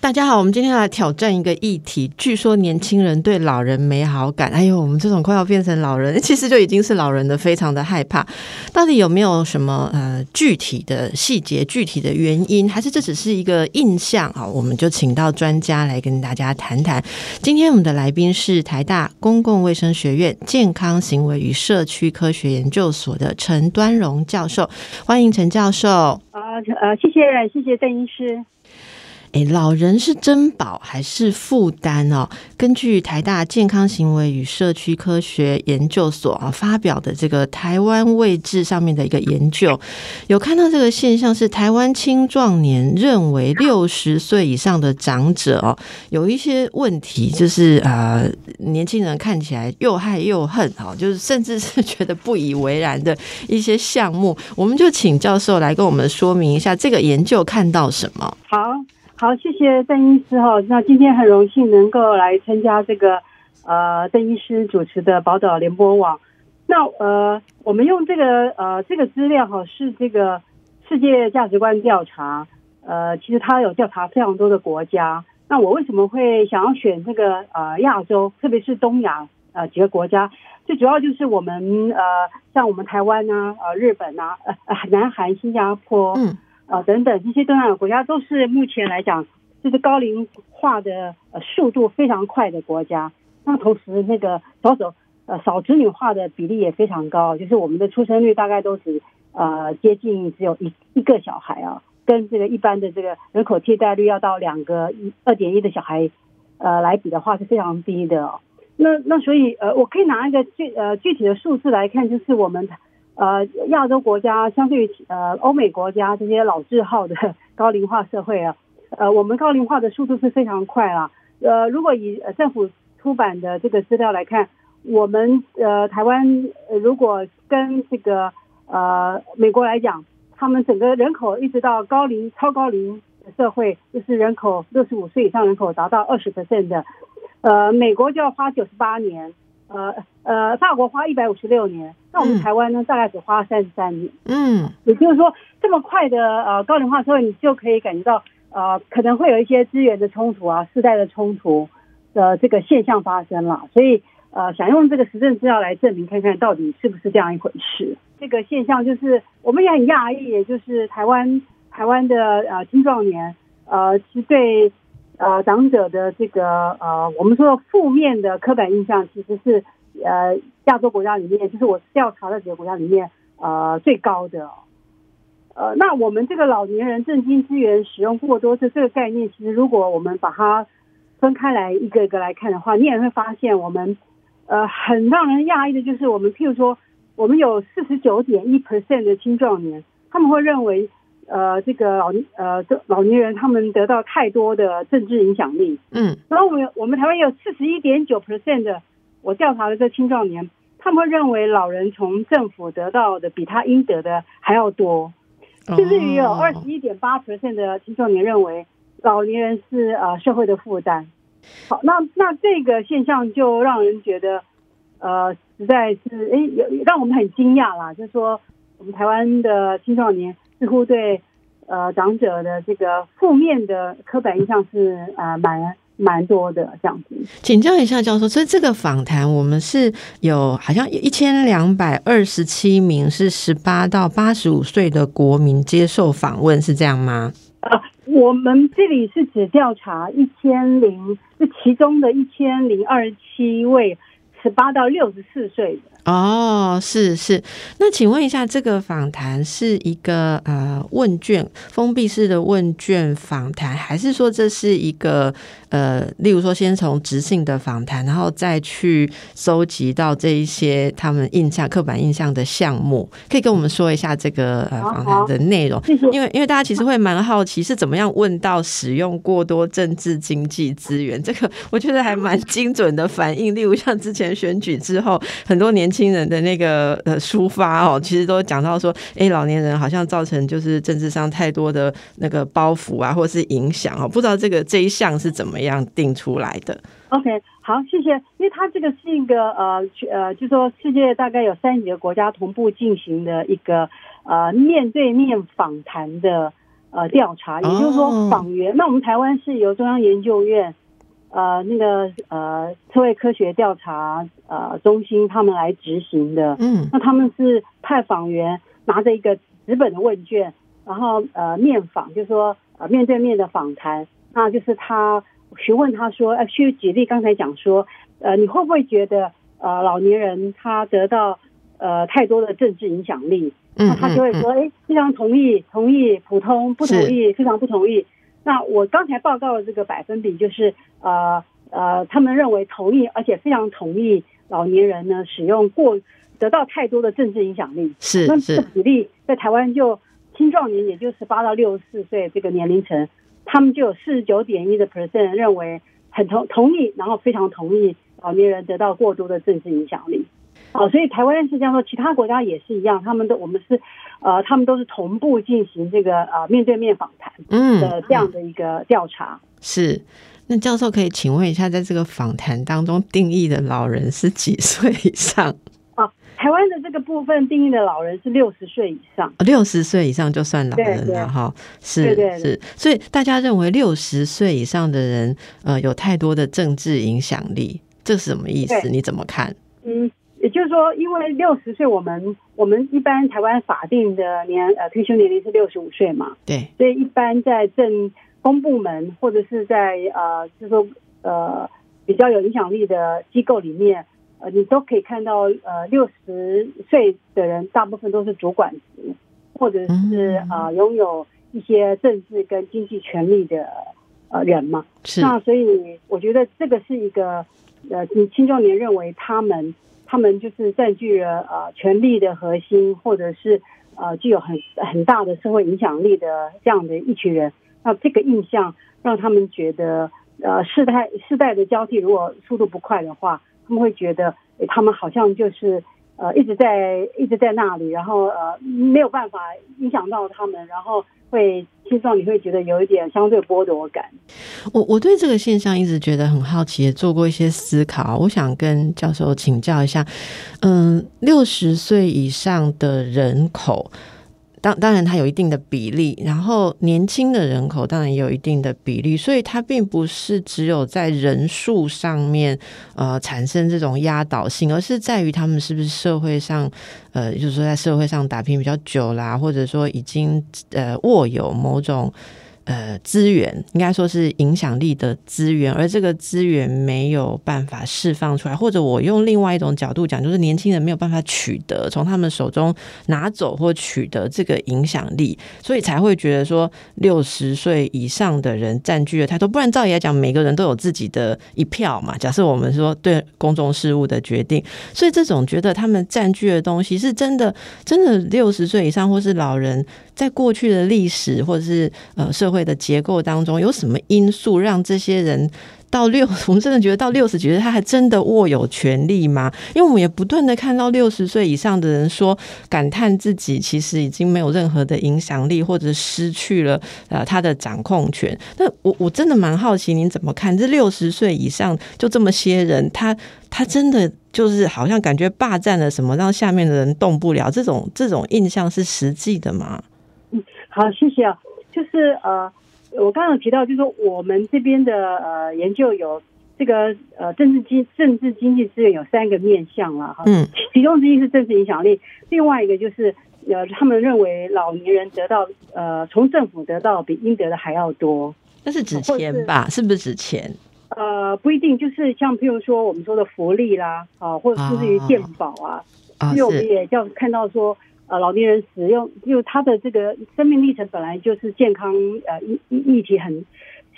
大家好，我们今天来挑战一个议题。据说年轻人对老人没好感，哎呦，我们这种快要变成老人，其实就已经是老人的，非常的害怕。到底有没有什么呃具体的细节、具体的原因，还是这只是一个印象啊？我们就请到专家来跟大家谈谈。今天我们的来宾是台大公共卫生学院健康行为与社区科学研究所的陈端荣教授，欢迎陈教授。啊呃，谢谢谢谢邓医师。哎，老人是珍宝还是负担哦？根据台大健康行为与社区科学研究所啊发表的这个台湾位置上面的一个研究，有看到这个现象是台湾青壮年认为六十岁以上的长者哦有一些问题，就是呃年轻人看起来又害又恨哦，就是甚至是觉得不以为然的一些项目，我们就请教授来跟我们说明一下这个研究看到什么。好。好，谢谢邓医师哈。那今天很荣幸能够来参加这个呃邓医师主持的宝岛联播网。那呃，我们用这个呃这个资料哈，是这个世界价值观调查。呃，其实它有调查非常多的国家。那我为什么会想要选这个呃亚洲，特别是东亚呃几个国家？最主要就是我们呃像我们台湾啊、呃日本啊、呃 南韩、新加坡。嗯。啊，等等，这些东南亚国家都是目前来讲，就是高龄化的呃速度非常快的国家。那同时，那个少走呃少子女化的比例也非常高，就是我们的出生率大概都是呃接近只有一一个小孩啊，跟这个一般的这个人口替代率要到两个一二点一的小孩呃来比的话是非常低的。哦那那所以呃，我可以拿一个具呃具体的数字来看，就是我们。呃，亚洲国家相对于呃欧美国家这些老字号的高龄化社会啊，呃，我们高龄化的速度是非常快啊。呃，如果以政府出版的这个资料来看，我们呃台湾如果跟这个呃美国来讲，他们整个人口一直到高龄超高龄社会，就是人口六十五岁以上人口达到二十%的，呃，美国就要花九十八年。呃呃，法国花一百五十六年，那我们台湾呢，大概只花三十三年。嗯，也就是说，这么快的呃高龄化之后，你就可以感觉到呃可能会有一些资源的冲突啊，世代的冲突的这个现象发生了。所以呃，想用这个实证资料来证明，看看到底是不是这样一回事。这个现象就是我们也很讶异，也就是台湾台湾的呃青壮年呃是对。呃，长者的这个呃，我们说的负面的刻板印象，其实是呃亚洲国家里面，就是我调查的几个国家里面呃最高的。呃，那我们这个老年人正经资源使用过多这这个概念，其实如果我们把它分开来一个一个来看的话，你也会发现我们呃很让人讶异的就是，我们譬如说，我们有四十九点一 percent 的青壮年，他们会认为。呃，这个老呃，这老年人他们得到太多的政治影响力，嗯，然后我们我们台湾有四十一点九 percent 的，我调查的这青壮年，他们认为老人从政府得到的比他应得的还要多，甚至于有二十一点八 percent 的青壮年认为老年人是呃社会的负担。好，那那这个现象就让人觉得，呃，实在是哎，让我们很惊讶啦，就是说我们台湾的青少年。似乎对呃长者的这个负面的刻板印象是啊蛮蛮多的这样子。请教一下教授，所以这个访谈我们是有好像一千两百二十七名是十八到八十五岁的国民接受访问，是这样吗？啊，我们这里是只调查一千零，是其中的一千零二十七位十八到六十四岁的。哦，是是，那请问一下，这个访谈是一个呃问卷封闭式的问卷访谈，还是说这是一个呃，例如说先从直性的访谈，然后再去收集到这一些他们印象、刻板印象的项目？可以跟我们说一下这个呃访谈的内容？因为因为大家其实会蛮好奇，是怎么样问到使用过多政治经济资源？这个我觉得还蛮精准的反应。例如像之前选举之后，很多年轻。新人的那个呃抒发哦，其实都讲到说，哎，老年人好像造成就是政治上太多的那个包袱啊，或是影响哦，不知道这个这一项是怎么么样定出来的？OK，好，谢谢。因为它这个是一个呃呃，就说世界大概有三十几个国家同步进行的一个呃面对面访谈的呃调查，也就是说访员。那我们台湾是由中央研究院呃那个呃社会科学调查呃中心他们来执行的。嗯，那他们是派访员拿着一个纸本的问卷。然后呃面访就是说呃面对面的访谈，那就是他询问他说呃去举例刚才讲说呃你会不会觉得呃老年人他得到呃太多的政治影响力，那他就会说哎非常同意同意普通不同意非常不同意。那我刚才报告的这个百分比就是呃呃他们认为同意而且非常同意老年人呢使用过得到太多的政治影响力，是那这个比例在台湾就。青壮年，也就是八到六十四岁这个年龄层，他们就有四十九点一的 percent 认为很同同意，然后非常同意老年人得到过多的政治影响力。好，所以台湾是这样说，其他国家也是一样，他们都我们是呃，他们都是同步进行这个呃面对面访谈的这样的一个调查。是，那教授可以请问一下，在这个访谈当中定义的老人是几岁以上？台湾的这个部分定义的老人是六十岁以上，六十岁以上就算老人了哈。是是，所以大家认为六十岁以上的人，呃，有太多的政治影响力，这是什么意思？你怎么看？嗯，也就是说，因为六十岁，我们我们一般台湾法定的年呃退休年龄是六十五岁嘛，对，所以一般在政公部门或者是在呃，就是说呃比较有影响力的机构里面。呃，你都可以看到，呃，六十岁的人大部分都是主管职，或者是啊拥有一些政治跟经济权利的呃人嘛。是。那所以我觉得这个是一个呃，你青壮年认为他们他们就是占据了呃权力的核心，或者是呃具有很很大的社会影响力的这样的一群人。那这个印象让他们觉得，呃，世代世代的交替如果速度不快的话。他们会觉得，他们好像就是呃一直在一直在那里，然后呃没有办法影响到他们，然后会青少年会觉得有一点相对剥夺感。我我对这个现象一直觉得很好奇，也做过一些思考。我想跟教授请教一下，嗯，六十岁以上的人口。当当然，它有一定的比例，然后年轻的人口当然也有一定的比例，所以它并不是只有在人数上面呃产生这种压倒性，而是在于他们是不是社会上呃，就是说在社会上打拼比较久啦，或者说已经呃握有某种。呃，资源应该说是影响力的资源，而这个资源没有办法释放出来，或者我用另外一种角度讲，就是年轻人没有办法取得从他们手中拿走或取得这个影响力，所以才会觉得说六十岁以上的人占据了太多。不然照理来讲，每个人都有自己的一票嘛。假设我们说对公众事务的决定，所以这种觉得他们占据的东西是真的，真的六十岁以上或是老人。在过去的历史或者是呃社会的结构当中，有什么因素让这些人到六？我们真的觉得到六十几岁，他还真的握有权利吗？因为我们也不断的看到六十岁以上的人说，感叹自己其实已经没有任何的影响力，或者失去了呃他的掌控权。那我我真的蛮好奇，您怎么看？这六十岁以上就这么些人，他他真的就是好像感觉霸占了什么，让下面的人动不了？这种这种印象是实际的吗？好，谢谢啊。就是呃，我刚刚提到，就是说我们这边的呃研究有这个呃政治经政治经济资源有三个面向了哈。嗯。其中之一是政治影响力，另外一个就是呃他们认为老年人得到呃从政府得到比应得的还要多。那是指钱吧？是不是指钱？呃，不一定，就是像譬如说我们说的福利啦，啊，或者甚至于健保啊，因为我们也要看到说。呃，老年人使用，因为他的这个生命历程本来就是健康，呃，议议题很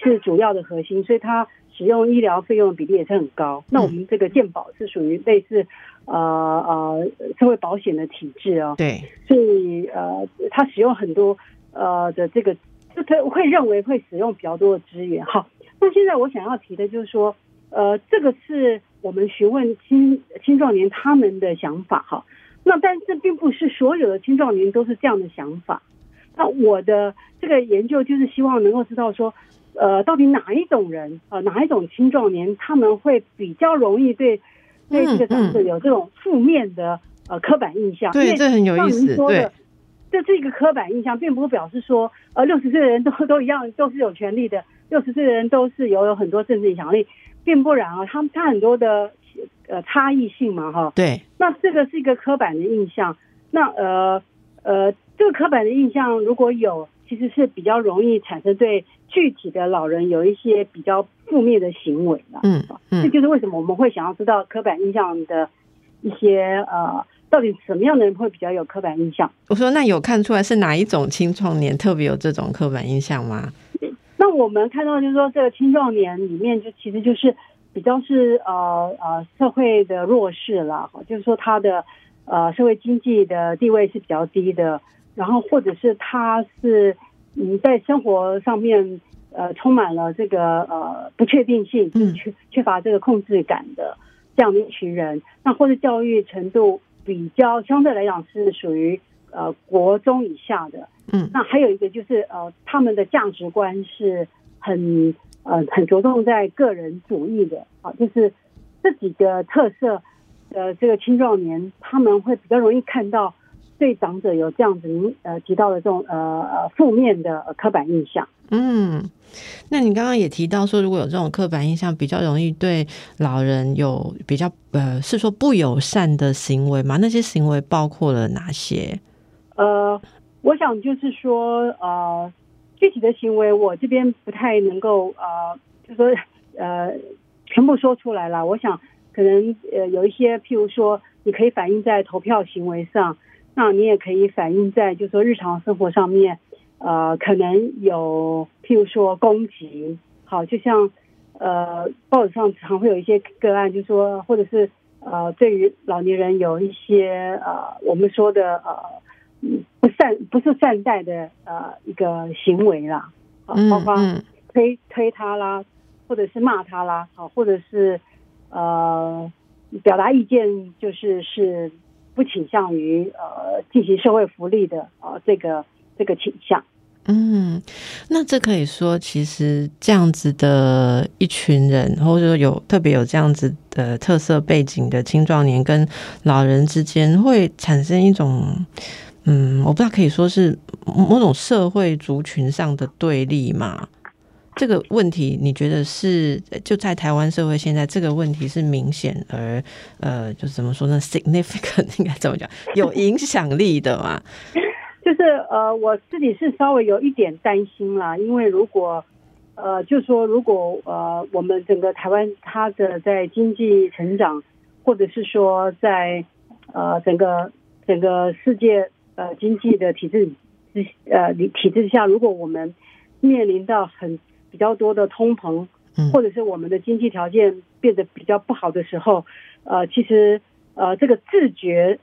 是主要的核心，所以他使用医疗费用的比例也是很高。那我们这个健保是属于类似呃呃社会保险的体制哦，对，所以呃，他使用很多呃的这个，就他会认为会使用比较多的资源。好，那现在我想要提的就是说，呃，这个是我们询问青青壮年他们的想法哈。那但是并不是所有的青壮年都是这样的想法。那我的这个研究就是希望能够知道说，呃，到底哪一种人呃，哪一种青壮年他们会比较容易对对这个长者有这种负面的呃刻板印象？对，这很有意思。对，这是一个刻板印象，并不表示说呃六十岁的人都都一样都是有权利的，六十岁的人都是有有很多政治影响力，并不然啊，他们他很多的呃差异性嘛，哈。对。那这个是一个刻板的印象，那呃呃，这个刻板的印象如果有。其实是比较容易产生对具体的老人有一些比较负面的行为的，嗯嗯，这就是为什么我们会想要知道刻板印象的一些呃，到底什么样的人会比较有刻板印象？我说那有看出来是哪一种青壮年特别有这种刻板印象吗？那我们看到就是说，这个青壮年里面就其实就是比较是呃呃社会的弱势啦，就是说他的呃社会经济的地位是比较低的。然后，或者是他是嗯，在生活上面呃，充满了这个呃不确定性，缺缺乏这个控制感的这样的一群人。那或者教育程度比较相对来讲是属于呃国中以下的。嗯，那还有一个就是呃，他们的价值观是很呃很着重在个人主义的啊，就是这几个特色的这个青壮年，他们会比较容易看到。对长者有这样子，您呃提到的这种呃呃负面的刻板印象。嗯，那你刚刚也提到说，如果有这种刻板印象，比较容易对老人有比较呃是说不友善的行为吗？那些行为包括了哪些？呃，我想就是说呃具体的行为，我这边不太能够呃 就说呃全部说出来了。我想可能呃有一些，譬如说，你可以反映在投票行为上。那你也可以反映在，就是说日常生活上面，呃，可能有譬如说攻击，好，就像呃报纸上常会有一些个案，就说或者是呃对于老年人有一些呃我们说的呃不善不是善待的呃一个行为啦，啊，包括推推他啦，或者是骂他啦，好，或者是呃表达意见，就是是。不倾向于呃进行社会福利的呃这个这个倾向。嗯，那这可以说，其实这样子的一群人，或者说有特别有这样子的特色背景的青壮年跟老人之间，会产生一种嗯，我不知道可以说是某种社会族群上的对立嘛。这个问题，你觉得是就在台湾社会现在这个问题是明显而呃，就是怎么说呢？significant 应该怎么讲？有影响力的嘛？就是呃，我自己是稍微有一点担心啦，因为如果呃，就说如果呃，我们整个台湾它的在经济成长，或者是说在呃整个整个世界呃经济的体制之呃体制下，如果我们面临到很比较多的通膨，或者是我们的经济条件变得比较不好的时候，呃，其实呃，这个自觉，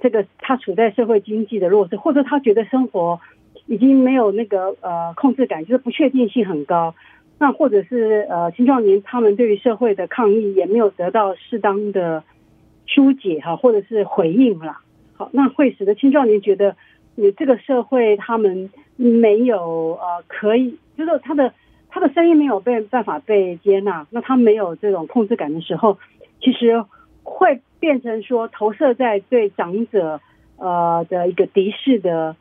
这个他处在社会经济的弱势，或者他觉得生活已经没有那个呃控制感，就是不确定性很高，那或者是呃青少年他们对于社会的抗议也没有得到适当的疏解哈，或者是回应啦，好，那会使得青少年觉得你这个社会他们没有呃可以，就是他的。他的声音没有被办法被接纳，那他没有这种控制感的时候，其实会变成说投射在对长者呃的一个敌视的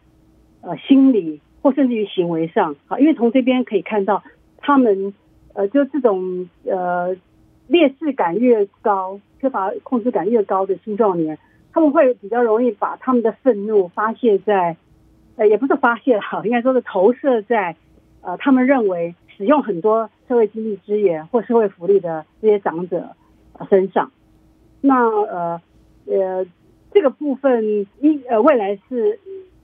呃心理或甚至于行为上啊，因为从这边可以看到，他们呃就这种呃劣势感越高、缺乏控制感越高的青壮年，他们会比较容易把他们的愤怒发泄在呃也不是发泄哈，应该说是投射在呃他们认为。使用很多社会经济资源或社会福利的这些长者身上，那呃呃这个部分一呃未来是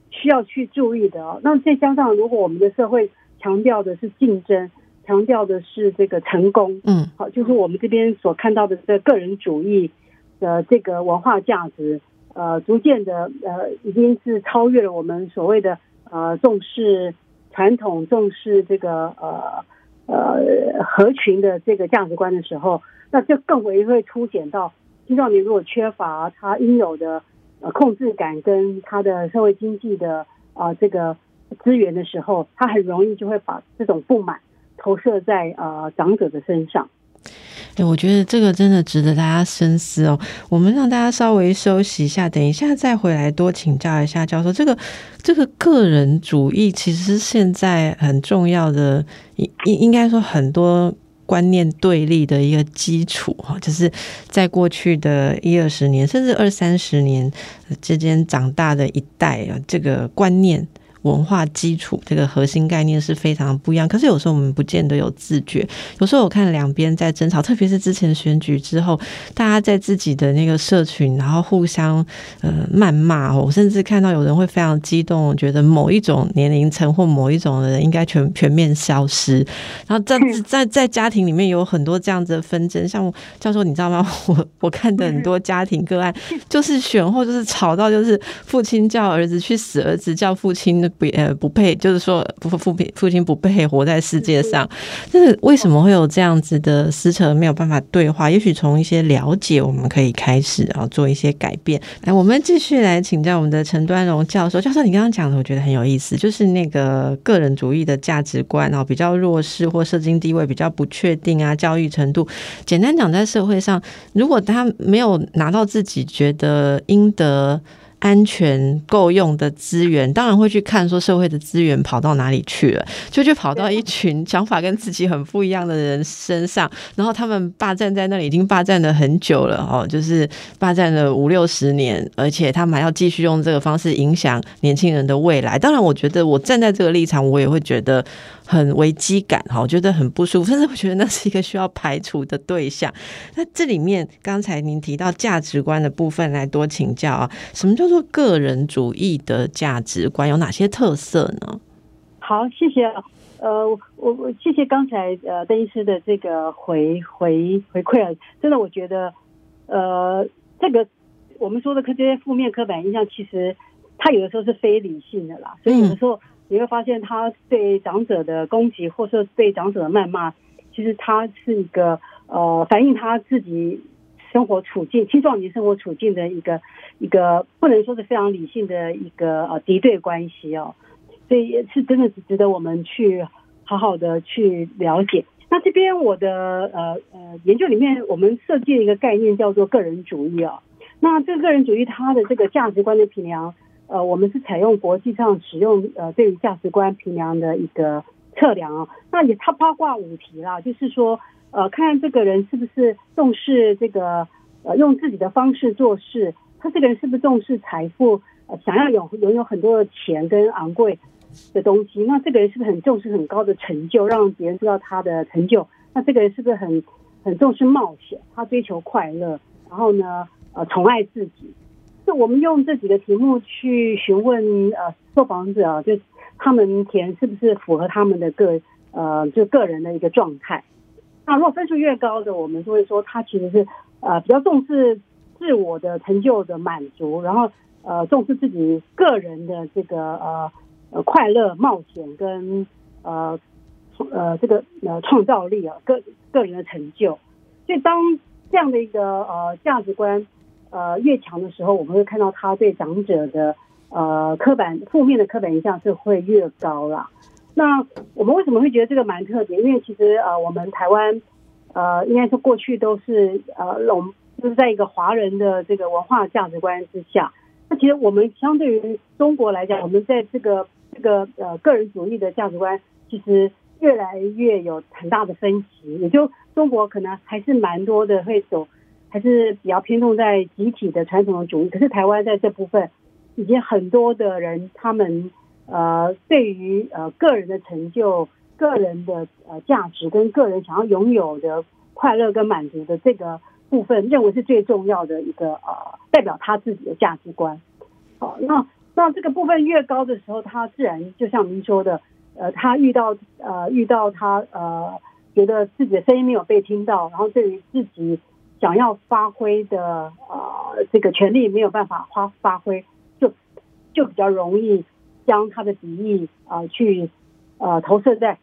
需要去注意的哦。那再加上如果我们的社会强调的是竞争，强调的是这个成功，嗯，好，就是我们这边所看到的这个个人主义的这个文化价值，呃，逐渐的呃已经是超越了我们所谓的呃重视。传统重视这个呃呃合群的这个价值观的时候，那就更为会凸显到青少年如果缺乏他应有的呃控制感跟他的社会经济的啊这个资源的时候，他很容易就会把这种不满投射在呃长者的身上。我觉得这个真的值得大家深思哦。我们让大家稍微休息一下，等一下再回来多请教一下教授。这个这个个人主义其实现在很重要的，应应应该说很多观念对立的一个基础哈，就是在过去的一二十年甚至二三十年之间长大的一代啊，这个观念。文化基础这个核心概念是非常不一样，可是有时候我们不见得有自觉。有时候我看两边在争吵，特别是之前选举之后，大家在自己的那个社群，然后互相呃谩骂。我甚至看到有人会非常激动，觉得某一种年龄层或某一种的人应该全全面消失。然后在在 在家庭里面有很多这样子的纷争，像教授你知道吗？我我看的很多家庭个案，就是选后就是吵到就是父亲叫儿子去死，儿子叫父亲。不呃不配，就是说父父父亲不配活在世界上，就是为什么会有这样子的撕扯，没有办法对话？也许从一些了解，我们可以开始啊，做一些改变。来，我们继续来请教我们的陈端荣教授。教授，你刚刚讲的，我觉得很有意思，就是那个个人主义的价值观，啊比较弱势或社经地位比较不确定啊，教育程度，简单讲，在社会上，如果他没有拿到自己觉得应得。安全够用的资源，当然会去看说社会的资源跑到哪里去了，就去跑到一群想法跟自己很不一样的人身上，然后他们霸占在那里已经霸占了很久了哦，就是霸占了五六十年，而且他们还要继续用这个方式影响年轻人的未来。当然，我觉得我站在这个立场，我也会觉得。很危机感哈，我觉得很不舒服，甚至我觉得那是一个需要排除的对象。那这里面刚才您提到价值观的部分，来多请教啊，什么叫做个人主义的价值观？有哪些特色呢？好，谢谢。呃，我我谢谢刚才呃邓医师的这个回回回馈啊，真的我觉得呃这个我们说的这些负面刻板印象，其实它有的时候是非理性的啦，所以有的时候。你会发现，他对长者的攻击，或者说对长者的谩骂，其实他是一个呃，反映他自己生活处境、青壮年生活处境的一个一个，不能说是非常理性的一个呃敌对关系哦。所以是真的是值得我们去好好的去了解。那这边我的呃呃研究里面，我们设计了一个概念叫做个人主义啊。那这个个人主义，它的这个价值观的评量。呃，我们是采用国际上使用呃对于价值观评量的一个测量啊，那也它包括五题啦，就是说呃，看看这个人是不是重视这个呃用自己的方式做事，他这个人是不是重视财富，想要有拥有很多的钱跟昂贵的东西，那这个人是不是很重视很高的成就，让别人知道他的成就？那这个人是不是很很重视冒险，他追求快乐，然后呢，呃，宠爱自己？我们用这几个题目去询问呃受访者，就他们填是不是符合他们的个呃就个人的一个状态。那如果分数越高的，我们就会说他其实是呃比较重视自我的成就的满足，然后呃重视自己个人的这个呃呃快乐冒险跟呃呃这个呃创造力啊个个人的成就。所以当这样的一个呃价值观。呃，越强的时候，我们会看到他对长者的呃刻板负面的刻板印象是会越高啦。那我们为什么会觉得这个蛮特别？因为其实呃，我们台湾呃，应该说过去都是呃，笼就是在一个华人的这个文化价值观之下。那其实我们相对于中国来讲，我们在这个这个呃个人主义的价值观，其实越来越有很大的分歧。也就中国可能还是蛮多的会走。还是比较偏重在集体的传统的主义，可是台湾在这部分，已经很多的人，他们呃对于呃个人的成就、个人的呃价值跟个人想要拥有的快乐跟满足的这个部分，认为是最重要的一个呃代表他自己的价值观。好，那那这个部分越高的时候，他自然就像您说的，呃，他遇到呃遇到他呃觉得自己的声音没有被听到，然后对于自己。想要发挥的呃这个权利没有办法发发挥，就就比较容易将他的敌意啊去呃投射在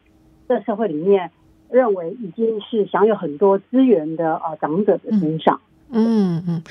这社会里面，认为已经是享有很多资源的呃长者的身上。嗯嗯，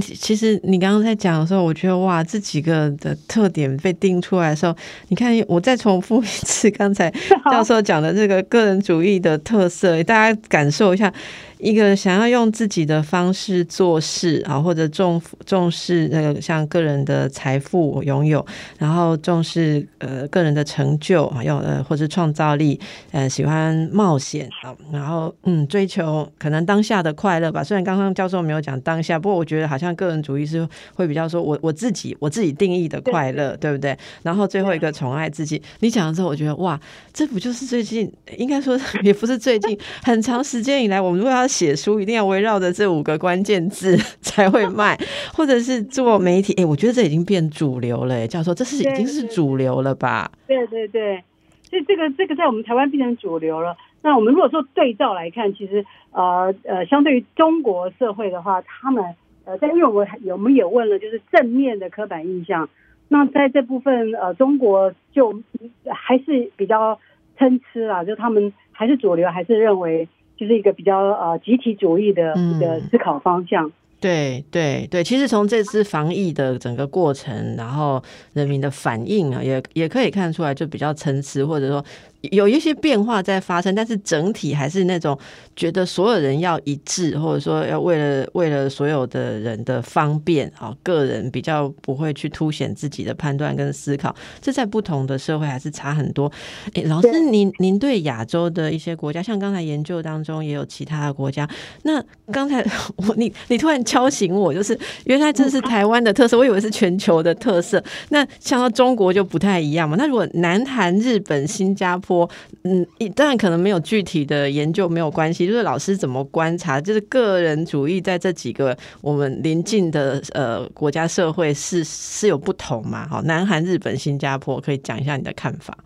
其实你刚刚在讲的时候，我觉得哇，这几个的特点被定出来的时候，你看，我再重复一次刚才教授讲的这个个人主义的特色，大家感受一下。一个想要用自己的方式做事啊，或者重重视那个像个人的财富拥有，然后重视呃个人的成就啊，要呃或者创造力，呃喜欢冒险啊，然后嗯追求可能当下的快乐吧。虽然刚刚教授没有讲当下，不过我觉得好像个人主义是会比较说我我自己我自己定义的快乐，对不对？然后最后一个宠爱自己，你讲了之后，我觉得哇，这不就是最近应该说 也不是最近很长时间以来，我们如果要。写书一定要围绕着这五个关键字 才会卖，或者是做媒体，哎，我觉得这已经变主流了。教授，这是已经是主流了吧？对对对，所以这个这个在我们台湾变成主流了。那我们如果说对照来看，其实呃呃，相对于中国社会的话，他们呃，在因为我有我们也问了，就是正面的刻板印象。那在这部分呃，中国就还是比较参差啦，就他们还是主流，还是认为。就是一个比较呃集体主义的一个思考方向。对对对，其实从这次防疫的整个过程，然后人民的反应啊，也也可以看出来，就比较参差，或者说。有一些变化在发生，但是整体还是那种觉得所有人要一致，或者说要为了为了所有的人的方便啊，个人比较不会去凸显自己的判断跟思考。这在不同的社会还是差很多。诶，老师，您您对亚洲的一些国家，像刚才研究当中也有其他的国家。那刚才我你你突然敲醒我，就是原来这是台湾的特色，我以为是全球的特色。那像到中国就不太一样嘛。那如果南韩、日本、新加坡，我嗯，当然可能没有具体的研究没有关系，就是老师怎么观察，就是个人主义在这几个我们邻近的呃国家社会是是有不同嘛？好，南韩、日本、新加坡，可以讲一下你的看法。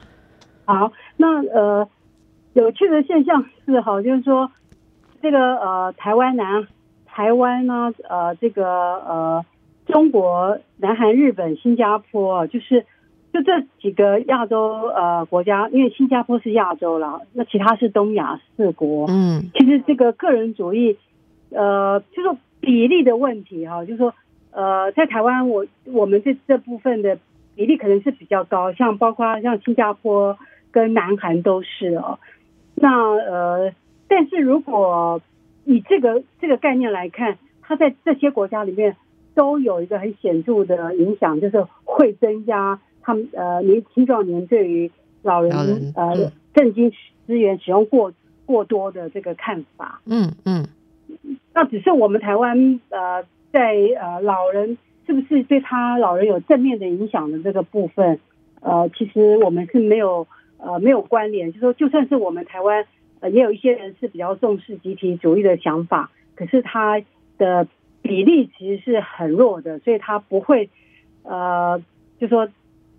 好，那呃，有趣的现象是哈，就是说这个呃台湾南台湾呢，呃这个呃中国、南韩、日本、新加坡，就是。就这几个亚洲呃国家，因为新加坡是亚洲了，那其他是东亚四国。嗯，其实这个个人主义，呃，就是比例的问题哈，就是说，呃，在台湾我我们这这部分的比例可能是比较高，像包括像新加坡跟南韩都是哦。那呃，但是如果以这个这个概念来看，它在这些国家里面都有一个很显著的影响，就是会增加。他们呃，年青壮年对于老人呃，政经资源使用过过多的这个看法，嗯嗯，那只是我们台湾呃，在呃老人是不是对他老人有正面的影响的这个部分，呃，其实我们是没有呃没有关联，就说就算是我们台湾呃，也有一些人是比较重视集体主义的想法，可是他的比例其实是很弱的，所以他不会呃，就说。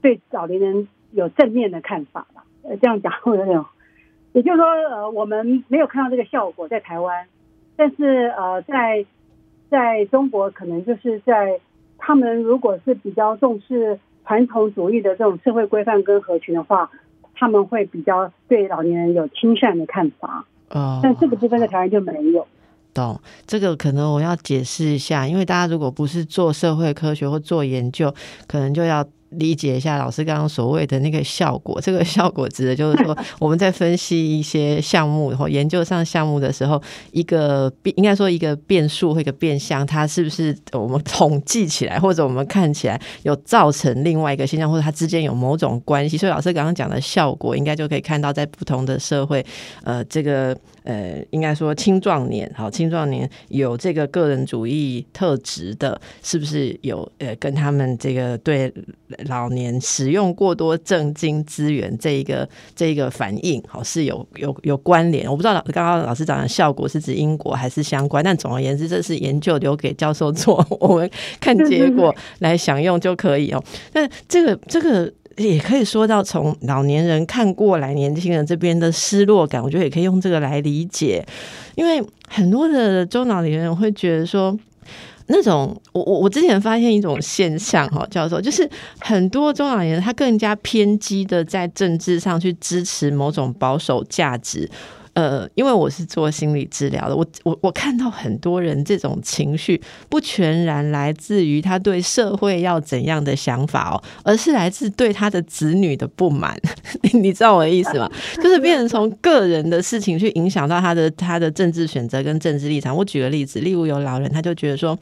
对老年人有正面的看法吧？呃，这样讲会有点，也就是说，呃，我们没有看到这个效果在台湾，但是呃，在在中国，可能就是在他们如果是比较重视传统主义的这种社会规范跟合群的话，他们会比较对老年人有亲善的看法。哦，但这个部分在台湾就没有。懂，这个可能我要解释一下，因为大家如果不是做社会科学或做研究，可能就要。理解一下老师刚刚所谓的那个效果，这个效果指的就是说，我们在分析一些项目或研究上项目的时候，一个变应该说一个变数或一个变相，它是不是我们统计起来，或者我们看起来有造成另外一个现象，或者它之间有某种关系？所以老师刚刚讲的效果，应该就可以看到在不同的社会，呃，这个呃，应该说青壮年，好，青壮年有这个个人主义特质的，是不是有呃，跟他们这个对。老年使用过多正经资源，这一个这一个反应，好是有有有关联。我不知道老刚刚老师讲的效果是指因果还是相关，但总而言之，这是研究留给教授做，我们看结果来享用就可以哦。那这个这个也可以说到，从老年人看过来年轻人这边的失落感，我觉得也可以用这个来理解，因为很多的中老年人会觉得说。那种，我我我之前发现一种现象哈，叫做，就是很多中老年人他更加偏激的在政治上去支持某种保守价值。呃，因为我是做心理治疗的，我我我看到很多人这种情绪不全然来自于他对社会要怎样的想法哦，而是来自对他的子女的不满。你知道我的意思吗？就是变成从个人的事情去影响到他的他的政治选择跟政治立场。我举个例子，例如有老人他就觉得说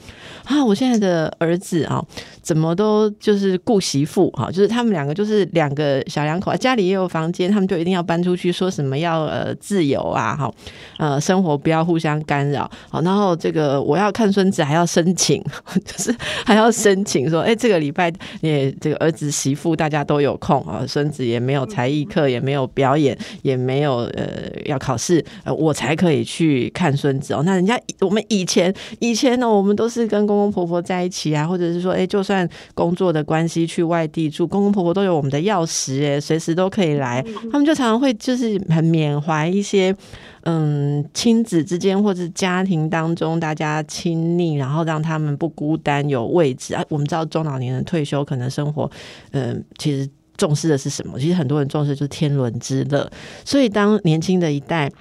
啊，我现在的儿子啊，怎么都就是顾媳妇哈，就是他们两个就是两个小两口，家里也有房间，他们就一定要搬出去，说什么要呃自由啊，哈，呃生活不要互相干扰，好，然后这个我要看孙子还要申请，就是还要申请说，哎，这个礼拜也这个儿子媳妇大家都有空啊，孙子也没有才艺课，也没有表演，也没有呃要考试，呃我才可以去看孙子哦。那人家我们以前以前呢，我们都是跟公公婆婆在一起啊，或者是说，哎，就算工作的关系去外地住，公公婆婆都有我们的钥匙，哎，随时都可以来。他们就常常会就是很缅怀一些，嗯，亲子之间或者家庭当中大家亲密，然后让他们不孤单，有位置啊。我们知道中老年人退休可能生活，嗯，其实重视的是什么？其实很多人重视就是天伦之乐。所以当年轻的一代。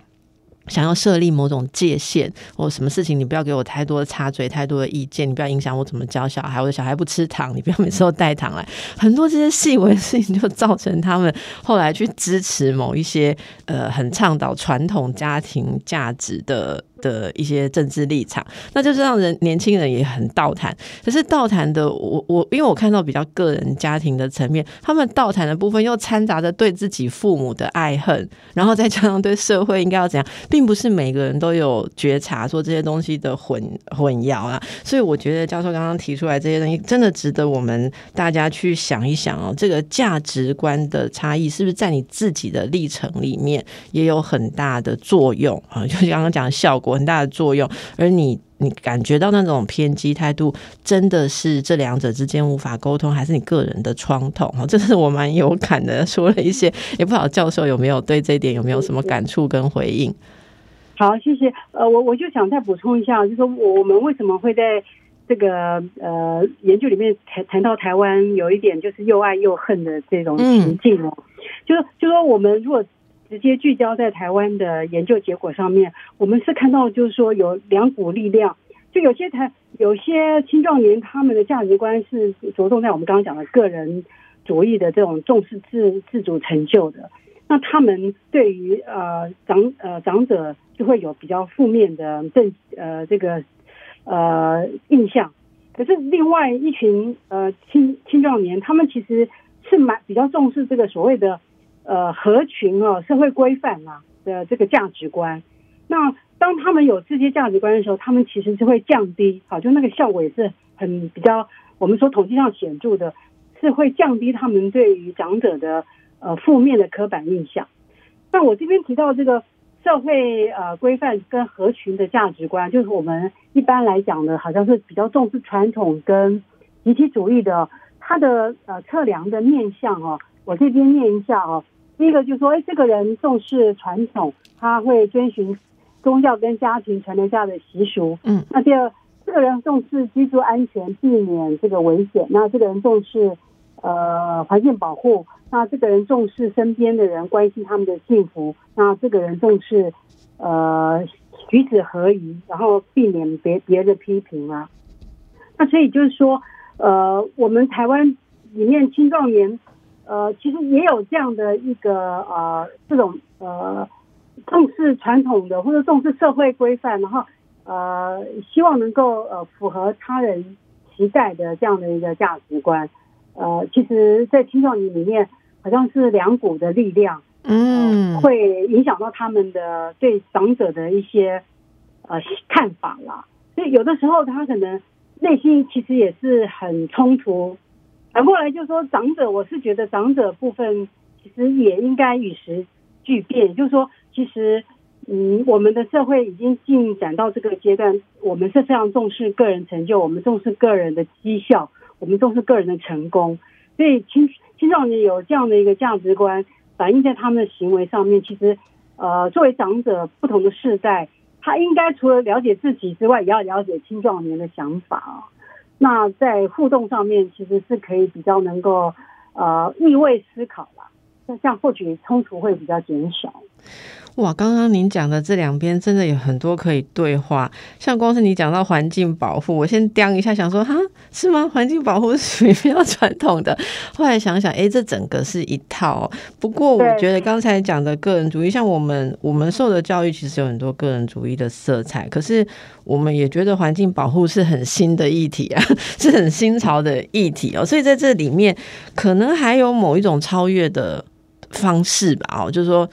想要设立某种界限，或什么事情你不要给我太多的插嘴、太多的意见，你不要影响我怎么教小孩。我的小孩不吃糖，你不要每次都带糖来。很多这些细微的事情，就造成他们后来去支持某一些呃很倡导传统家庭价值的。的一些政治立场，那就是让人年轻人也很倒谈。可是倒谈的，我我因为我看到比较个人家庭的层面，他们倒谈的部分又掺杂着对自己父母的爱恨，然后再加上对社会应该要怎样，并不是每个人都有觉察说这些东西的混混淆啊。所以我觉得教授刚刚提出来这些东西，真的值得我们大家去想一想哦。这个价值观的差异，是不是在你自己的历程里面也有很大的作用啊？就是刚刚讲的效果。很大的作用，而你你感觉到那种偏激态度，真的是这两者之间无法沟通，还是你个人的创痛？哈，这是我蛮有感的，说了一些，也不知道教授有没有对这一点有没有什么感触跟回应？好，谢谢。呃，我我就想再补充一下，就是说我们为什么会在这个呃研究里面谈谈到台湾有一点就是又爱又恨的这种情境哦，就就说我们如果。直接聚焦在台湾的研究结果上面，我们是看到就是说有两股力量，就有些台有些青壮年他们的价值观是着重在我们刚刚讲的个人主义的这种重视自自主成就的，那他们对于呃长呃长者就会有比较负面的正呃这个呃印象，可是另外一群呃青青壮年，他们其实是蛮比较重视这个所谓的。呃，合群哦，社会规范啊的这个价值观，那当他们有这些价值观的时候，他们其实是会降低，好，就那个效果也是很比较，我们说统计上显著的，是会降低他们对于长者的呃负面的刻板印象。那我这边提到这个社会呃规范跟合群的价值观，就是我们一般来讲呢，好像是比较重视传统跟集体主义的，它的呃测量的面向哦，我这边念一下哦。第一个就是说，哎，这个人重视传统，他会遵循宗教跟家庭传承下的习俗。嗯，那第二，这个人重视居住安全，避免这个危险。那这个人重视呃环境保护。那这个人重视身边的人，关心他们的幸福。那这个人重视呃举止合宜，然后避免别别的批评啊。那所以就是说，呃，我们台湾里面青壮年。呃，其实也有这样的一个呃，这种呃重视传统的或者重视社会规范，然后呃希望能够呃符合他人期待的这样的一个价值观。呃，其实，在青少年里面，好像是两股的力量，嗯，会影响到他们的对长者的一些呃看法啦。所以有的时候，他可能内心其实也是很冲突。反过来就说长者，我是觉得长者部分其实也应该与时俱变。就是说，其实嗯，我们的社会已经进展到这个阶段，我们是非常重视个人成就，我们重视个人的绩效，我们重视个人的成功。所以青青少年有这样的一个价值观反映在他们的行为上面。其实，呃，作为长者，不同的世代，他应该除了了解自己之外，也要了解青壮年的想法啊。那在互动上面，其实是可以比较能够呃逆位思考啦，那这样或许冲突会比较减少。哇，刚刚您讲的这两边真的有很多可以对话，像光是你讲到环境保护，我先掂一下，想说哈是吗？环境保护属于比较传统的，后来想想，哎，这整个是一套。不过我觉得刚才讲的个人主义，像我们我们受的教育其实有很多个人主义的色彩，可是我们也觉得环境保护是很新的议题啊，是很新潮的议题哦，所以在这里面可能还有某一种超越的方式吧，哦，就是说。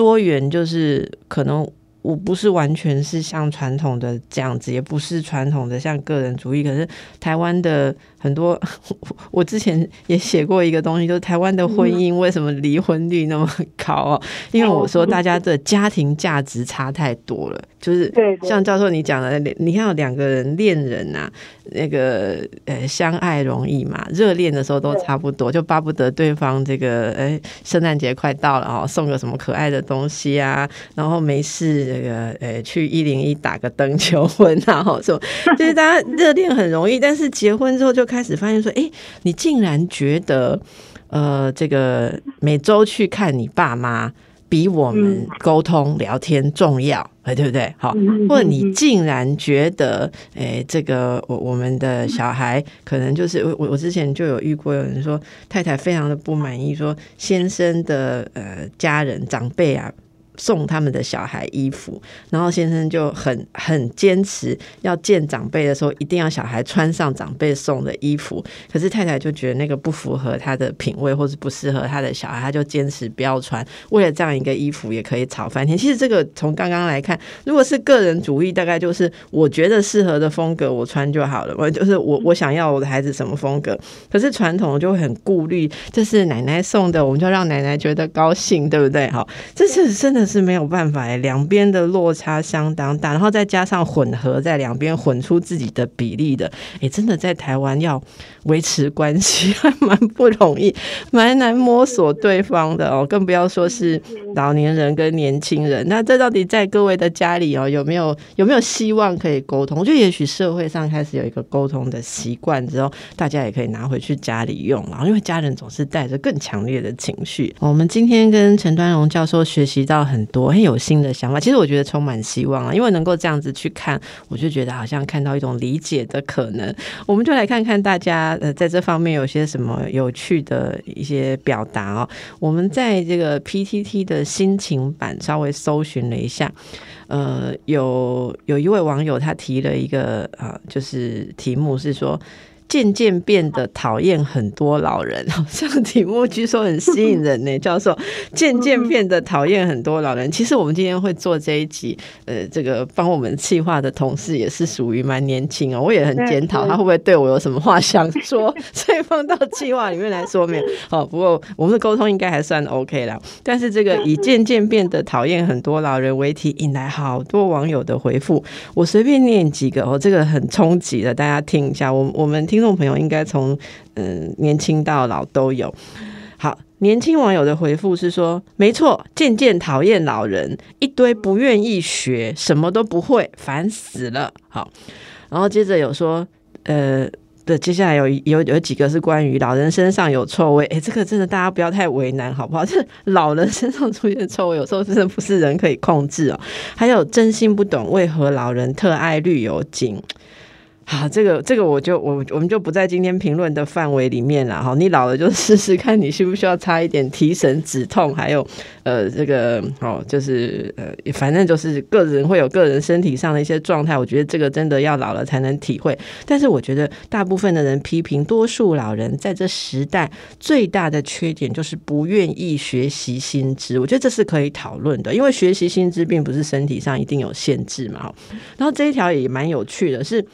多元就是可能我不是完全是像传统的这样子，也不是传统的像个人主义。可是台湾的很多，我之前也写过一个东西，就是台湾的婚姻为什么离婚率那么高啊？因为我说大家的家庭价值差太多了，就是像教授你讲的，你看有两个人恋人呐。那个呃，相爱容易嘛，热恋的时候都差不多，就巴不得对方这个，哎，圣诞节快到了哦，送个什么可爱的东西啊，然后没事这个，呃，去一零一打个灯 求婚啊，哈，说就是大家热恋很容易，但是结婚之后就开始发现说，哎，你竟然觉得，呃，这个每周去看你爸妈。比我们沟通聊天重要，哎，对不对？好，或者你竟然觉得，哎，这个我我们的小孩可能就是我我之前就有遇过有人说太太非常的不满意，说先生的呃家人长辈啊。送他们的小孩衣服，然后先生就很很坚持要见长辈的时候，一定要小孩穿上长辈送的衣服。可是太太就觉得那个不符合他的品味，或是不适合他的小孩，他就坚持不要穿。为了这样一个衣服，也可以吵翻天。其实这个从刚刚来看，如果是个人主义，大概就是我觉得适合的风格我穿就好了。我就是我我想要我的孩子什么风格。可是传统就很顾虑，这是奶奶送的，我们就让奶奶觉得高兴，对不对？好，这是真的。是没有办法哎，两边的落差相当大，然后再加上混合在两边混出自己的比例的，哎，真的在台湾要维持关系还蛮不容易，蛮难摸索对方的哦，更不要说是老年人跟年轻人。那这到底在各位的家里哦，有没有有没有希望可以沟通？就也许社会上开始有一个沟通的习惯之后，大家也可以拿回去家里用了，因为家人总是带着更强烈的情绪。我们今天跟陈端荣教授学习到很。很多很有新的想法，其实我觉得充满希望啊，因为能够这样子去看，我就觉得好像看到一种理解的可能。我们就来看看大家呃在这方面有些什么有趣的一些表达哦。我们在这个 PTT 的心情版稍微搜寻了一下，呃，有有一位网友他提了一个啊，就是题目是说。渐渐变得讨厌很多老人，好像题目据说很吸引人呢。教授，渐渐变得讨厌很多老人。其实我们今天会做这一集，呃，这个帮我们企划的同事也是属于蛮年轻哦。我也很检讨他会不会对我有什么话想说，所以放到计划里面来说明。好，不过我们的沟通应该还算 OK 啦。但是这个以渐渐变得讨厌很多老人为题，引来好多网友的回复。我随便念几个哦，这个很冲击的，大家听一下。我我们听。听众朋友应该从嗯年轻到老都有。好，年轻网友的回复是说：没错，渐渐讨厌老人，一堆不愿意学，什么都不会，烦死了。好，然后接着有说，呃，的接下来有有有几个是关于老人身上有臭味。哎，这个真的大家不要太为难，好不好？就是老人身上出现臭味，有时候真的不是人可以控制哦。还有真心不懂为何老人特爱绿油精。好，这个这个我就我我们就不在今天评论的范围里面了哈。你老了就试试看，你需不需要擦一点提神止痛，还有呃这个哦，就是呃反正就是个人会有个人身体上的一些状态。我觉得这个真的要老了才能体会。但是我觉得大部分的人批评多数老人在这时代最大的缺点就是不愿意学习新知。我觉得这是可以讨论的，因为学习新知并不是身体上一定有限制嘛。然后这一条也蛮有趣的，是。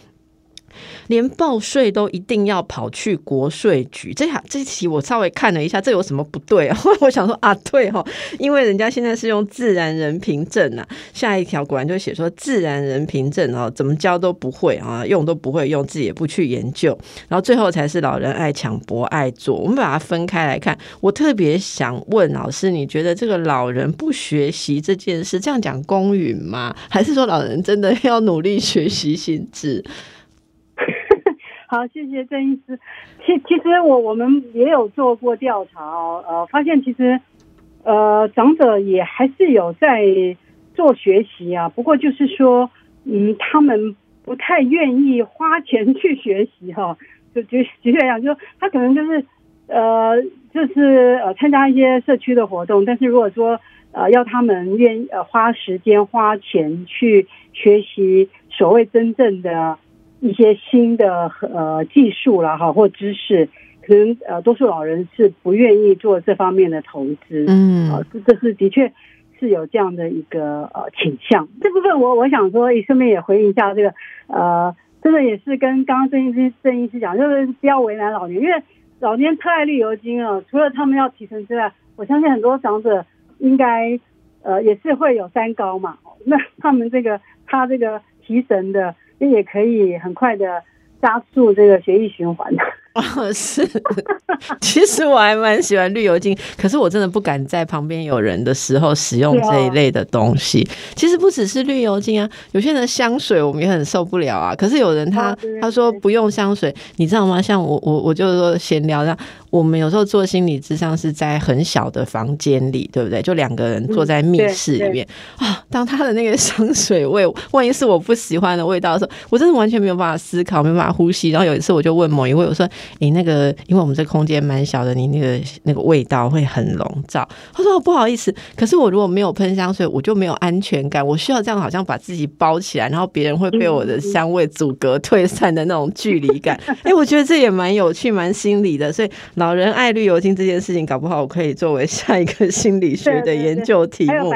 连报税都一定要跑去国税局，这下这题我稍微看了一下，这有什么不对啊？我想说啊，对哈，因为人家现在是用自然人凭证啊，下一条果然就写说自然人凭证哦，怎么教都不会啊，用都不会用，自己也不去研究，然后最后才是老人爱抢博爱做。我们把它分开来看，我特别想问老师，你觉得这个老人不学习这件事，这样讲公允吗？还是说老人真的要努力学习心智？好，谢谢郑医师。其其实我我们也有做过调查哦，呃，发现其实，呃，长者也还是有在做学习啊，不过就是说，嗯，他们不太愿意花钱去学习哈。就就举例来讲，就他可能就是呃，就是呃，参加一些社区的活动，但是如果说呃，要他们愿意呃花时间花钱去学习所谓真正的一些新的呃技术啦哈或知识。可能呃，多数老人是不愿意做这方面的投资，嗯，啊，这这是的确是有这样的一个呃倾向。这部分我我想说，顺便也回应一下这个，呃，这个也是跟刚刚郑医师郑医师讲，就是不要为难老年，因为老年特爱绿油精啊，除了他们要提神之外，我相信很多长者应该呃也是会有三高嘛，那他们这个他这个提神的，这也可以很快的加速这个血液循环的。哦，是，其实我还蛮喜欢绿油精，可是我真的不敢在旁边有人的时候使用这一类的东西。其实不只是绿油精啊，有些人香水我们也很受不了啊。可是有人他他说不用香水，你知道吗？像我我我就是说闲聊这样，我们有时候做心理智商是在很小的房间里，对不对？就两个人坐在密室里面啊。当他的那个香水味，万一是我不喜欢的味道的时候，我真的完全没有办法思考，没有办法呼吸。然后有一次我就问某一位，我说。你那个，因为我们这空间蛮小的，你那个那个味道会很笼罩。他说不好意思，可是我如果没有喷香水，我就没有安全感。我需要这样，好像把自己包起来，然后别人会被我的香味阻隔、退散的那种距离感。哎，我觉得这也蛮有趣、蛮心理的。所以老人爱绿油精这件事情，搞不好我可以作为下一个心理学的研究题目。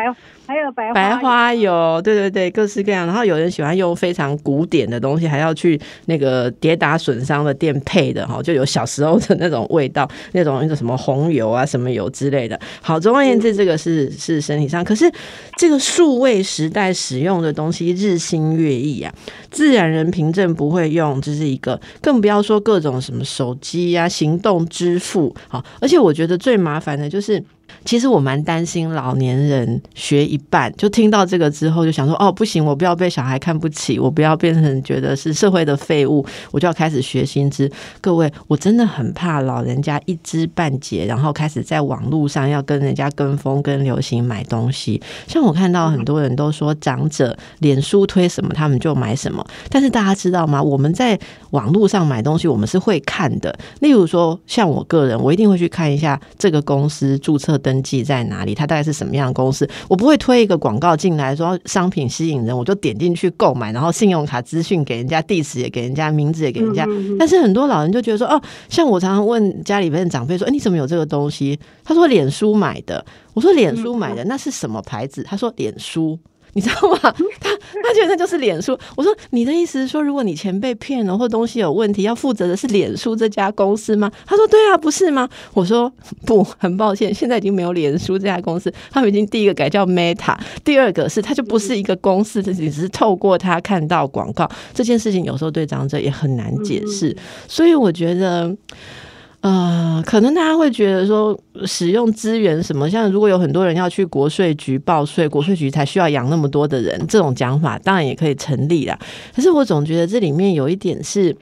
还有白白花油，对对对，各式各样。然后有人喜欢用非常古典的东西，还要去那个跌打损伤的店配的哈，就有小时候的那种味道，那种那种什么红油啊、什么油之类的。好，总而言之，这个是是身体上。可是这个数位时代使用的东西日新月异啊，自然人凭证不会用，这是一个，更不要说各种什么手机呀、行动支付。好，而且我觉得最麻烦的就是。其实我蛮担心老年人学一半就听到这个之后就想说哦不行我不要被小孩看不起我不要变成觉得是社会的废物我就要开始学新知。各位我真的很怕老人家一知半解，然后开始在网络上要跟人家跟风跟流行买东西。像我看到很多人都说长者脸书推什么他们就买什么，但是大家知道吗？我们在网络上买东西我们是会看的。例如说像我个人我一定会去看一下这个公司注册。登记在哪里？它大概是什么样的公司？我不会推一个广告进来，说商品吸引人，我就点进去购买，然后信用卡资讯给人家，地址也给人家，名字也给人家。但是很多老人就觉得说，哦，像我常常问家里边长辈说，哎，你怎么有这个东西？他说脸书买的。我说脸书买的那是什么牌子？他说脸书。你知道吗？他他觉得那就是脸书。我说你的意思是说，如果你钱被骗了或东西有问题，要负责的是脸书这家公司吗？他说对啊，不是吗？我说不，很抱歉，现在已经没有脸书这家公司，他们已经第一个改叫 Meta，第二个是它就不是一个公司，只是透过它看到广告这件事情，有时候对长者也很难解释。所以我觉得。呃，可能大家会觉得说，使用资源什么，像如果有很多人要去国税局报税，国税局才需要养那么多的人，这种讲法当然也可以成立啦。可是我总觉得这里面有一点是，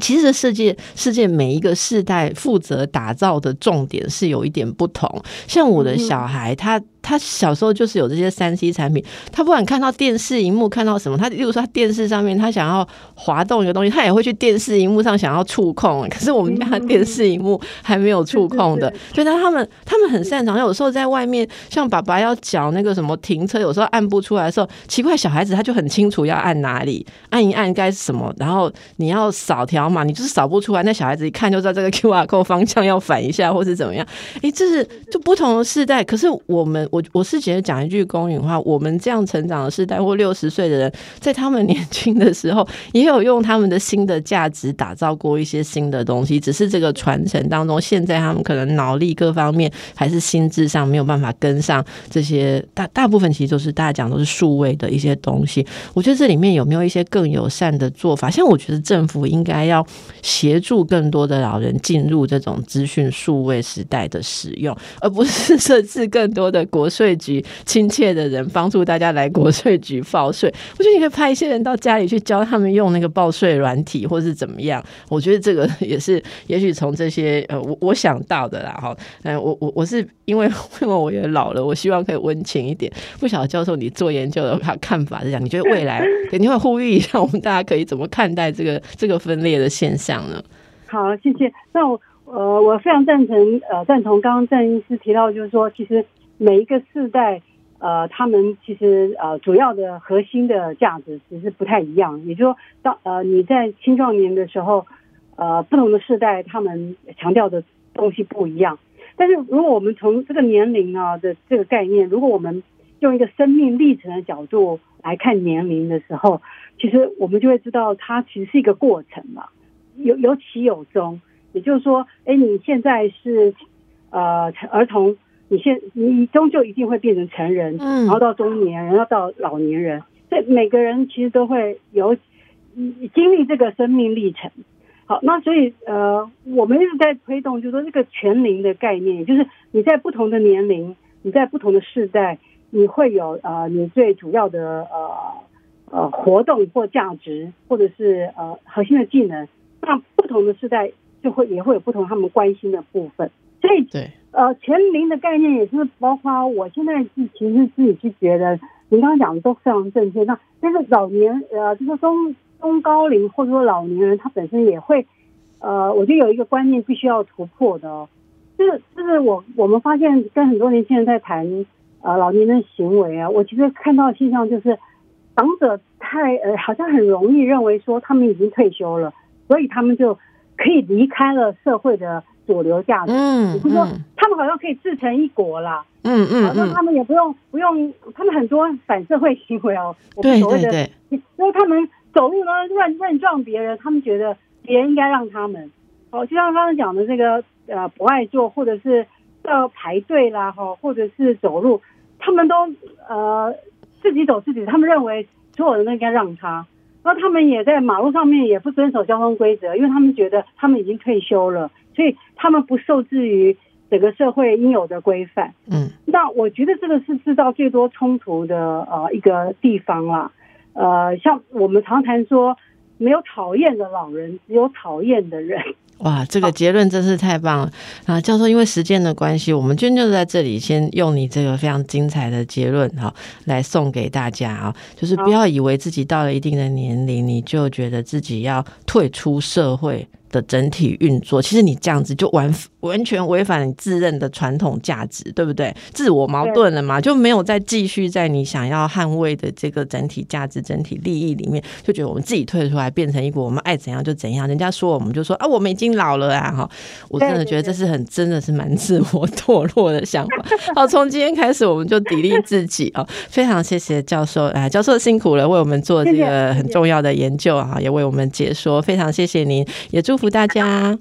其实世界世界每一个世代负责打造的重点是有一点不同。像我的小孩，他。他小时候就是有这些三 C 产品，他不管看到电视荧幕看到什么，他例如说他电视上面他想要滑动一个东西，他也会去电视荧幕上想要触控。可是我们家电视荧幕还没有触控的，所以他们他们很擅长。有时候在外面，像爸爸要缴那个什么停车，有时候按不出来的时候，奇怪，小孩子他就很清楚要按哪里，按一按该什么，然后你要扫条码，你就是扫不出来，那小孩子一看就知道这个 QR code 方向要反一下，或是怎么样。哎，这是就不同的世代，可是我们。我我是觉得讲一句公允话，我们这样成长的时代或六十岁的人，在他们年轻的时候，也有用他们的新的价值打造过一些新的东西，只是这个传承当中，现在他们可能脑力各方面还是心智上没有办法跟上这些大大部分，其实都是大家讲都是数位的一些东西。我觉得这里面有没有一些更友善的做法？像我觉得政府应该要协助更多的老人进入这种资讯数位时代的使用，而不是设置更多的。国税局亲切的人，帮助大家来国税局报税。我觉得你可以派一些人到家里去教他们用那个报税软体，或是怎么样。我觉得这个也是，也许从这些呃，我我想到的啦哈。嗯，我我我是因为因为我也老了，我希望可以温情一点。不晓得教授你做研究的看法是这样？你觉得未来 肯定会呼吁一下，我们大家可以怎么看待这个这个分裂的现象呢？好，谢谢。那我呃，我非常赞成呃，赞同刚刚郑医师提到，就是说，其实每一个世代呃，他们其实呃，主要的核心的价值其实不太一样。也就是说，当呃你在青壮年的时候，呃，不同的世代他们强调的东西不一样。但是如果我们从这个年龄啊的这个概念，如果我们用一个生命历程的角度来看年龄的时候，其实我们就会知道，它其实是一个过程嘛。有有起有终，也就是说，哎，你现在是呃儿童，你现你终究一定会变成成人，嗯，然后到中年，然后到老年人，这每个人其实都会有经历这个生命历程。好，那所以呃，我们一直在推动，就是说这个全龄的概念，就是你在不同的年龄，你在不同的世代，你会有呃你最主要的呃呃活动或价值，或者是呃核心的技能。那不同的世代就会也会有不同他们关心的部分，所以对呃全民的概念也是包括我现在是其实自己是觉得您刚刚讲的都非常正确。那但是老年呃就是中中高龄或者说老年人他本身也会呃我觉得有一个观念必须要突破的哦，就是就是我我们发现跟很多年轻人在谈呃老年人行为啊，我其实看到现象就是长者太呃好像很容易认为说他们已经退休了。所以他们就可以离开了社会的主流价值，嗯，就是说他们好像可以自成一国啦，嗯嗯，好像他们也不用不用，他们很多反社会行为哦，对对对，因为他们走路呢乱乱撞别人，他们觉得别人应该让他们，哦，就像刚刚讲的这个呃不爱做，或者是要排队啦，哈，或者是走路，他们都呃自己走自己，他们认为所有人都应该让他。那他们也在马路上面也不遵守交通规则，因为他们觉得他们已经退休了，所以他们不受制于整个社会应有的规范。嗯，那我觉得这个是制造最多冲突的呃一个地方啦。呃，像我们常谈说，没有讨厌的老人，只有讨厌的人。哇，这个结论真是太棒了啊！教授，因为时间的关系，我们今天就在这里先用你这个非常精彩的结论哈，来送给大家啊，就是不要以为自己到了一定的年龄，你就觉得自己要退出社会。的整体运作，其实你这样子就完完全违反你自认的传统价值，对不对？自我矛盾了嘛，就没有再继续在你想要捍卫的这个整体价值、整体利益里面，就觉得我们自己退出来，变成一股我们爱怎样就怎样。人家说我们就说啊，我们已经老了啊，哈！我真的觉得这是很真的是蛮自我堕落的想法。好，从今天开始我们就砥砺自己哦。非常谢谢教授啊，教授辛苦了，为我们做这个很重要的研究啊，也为我们解说，非常谢谢您，也。祝福大家。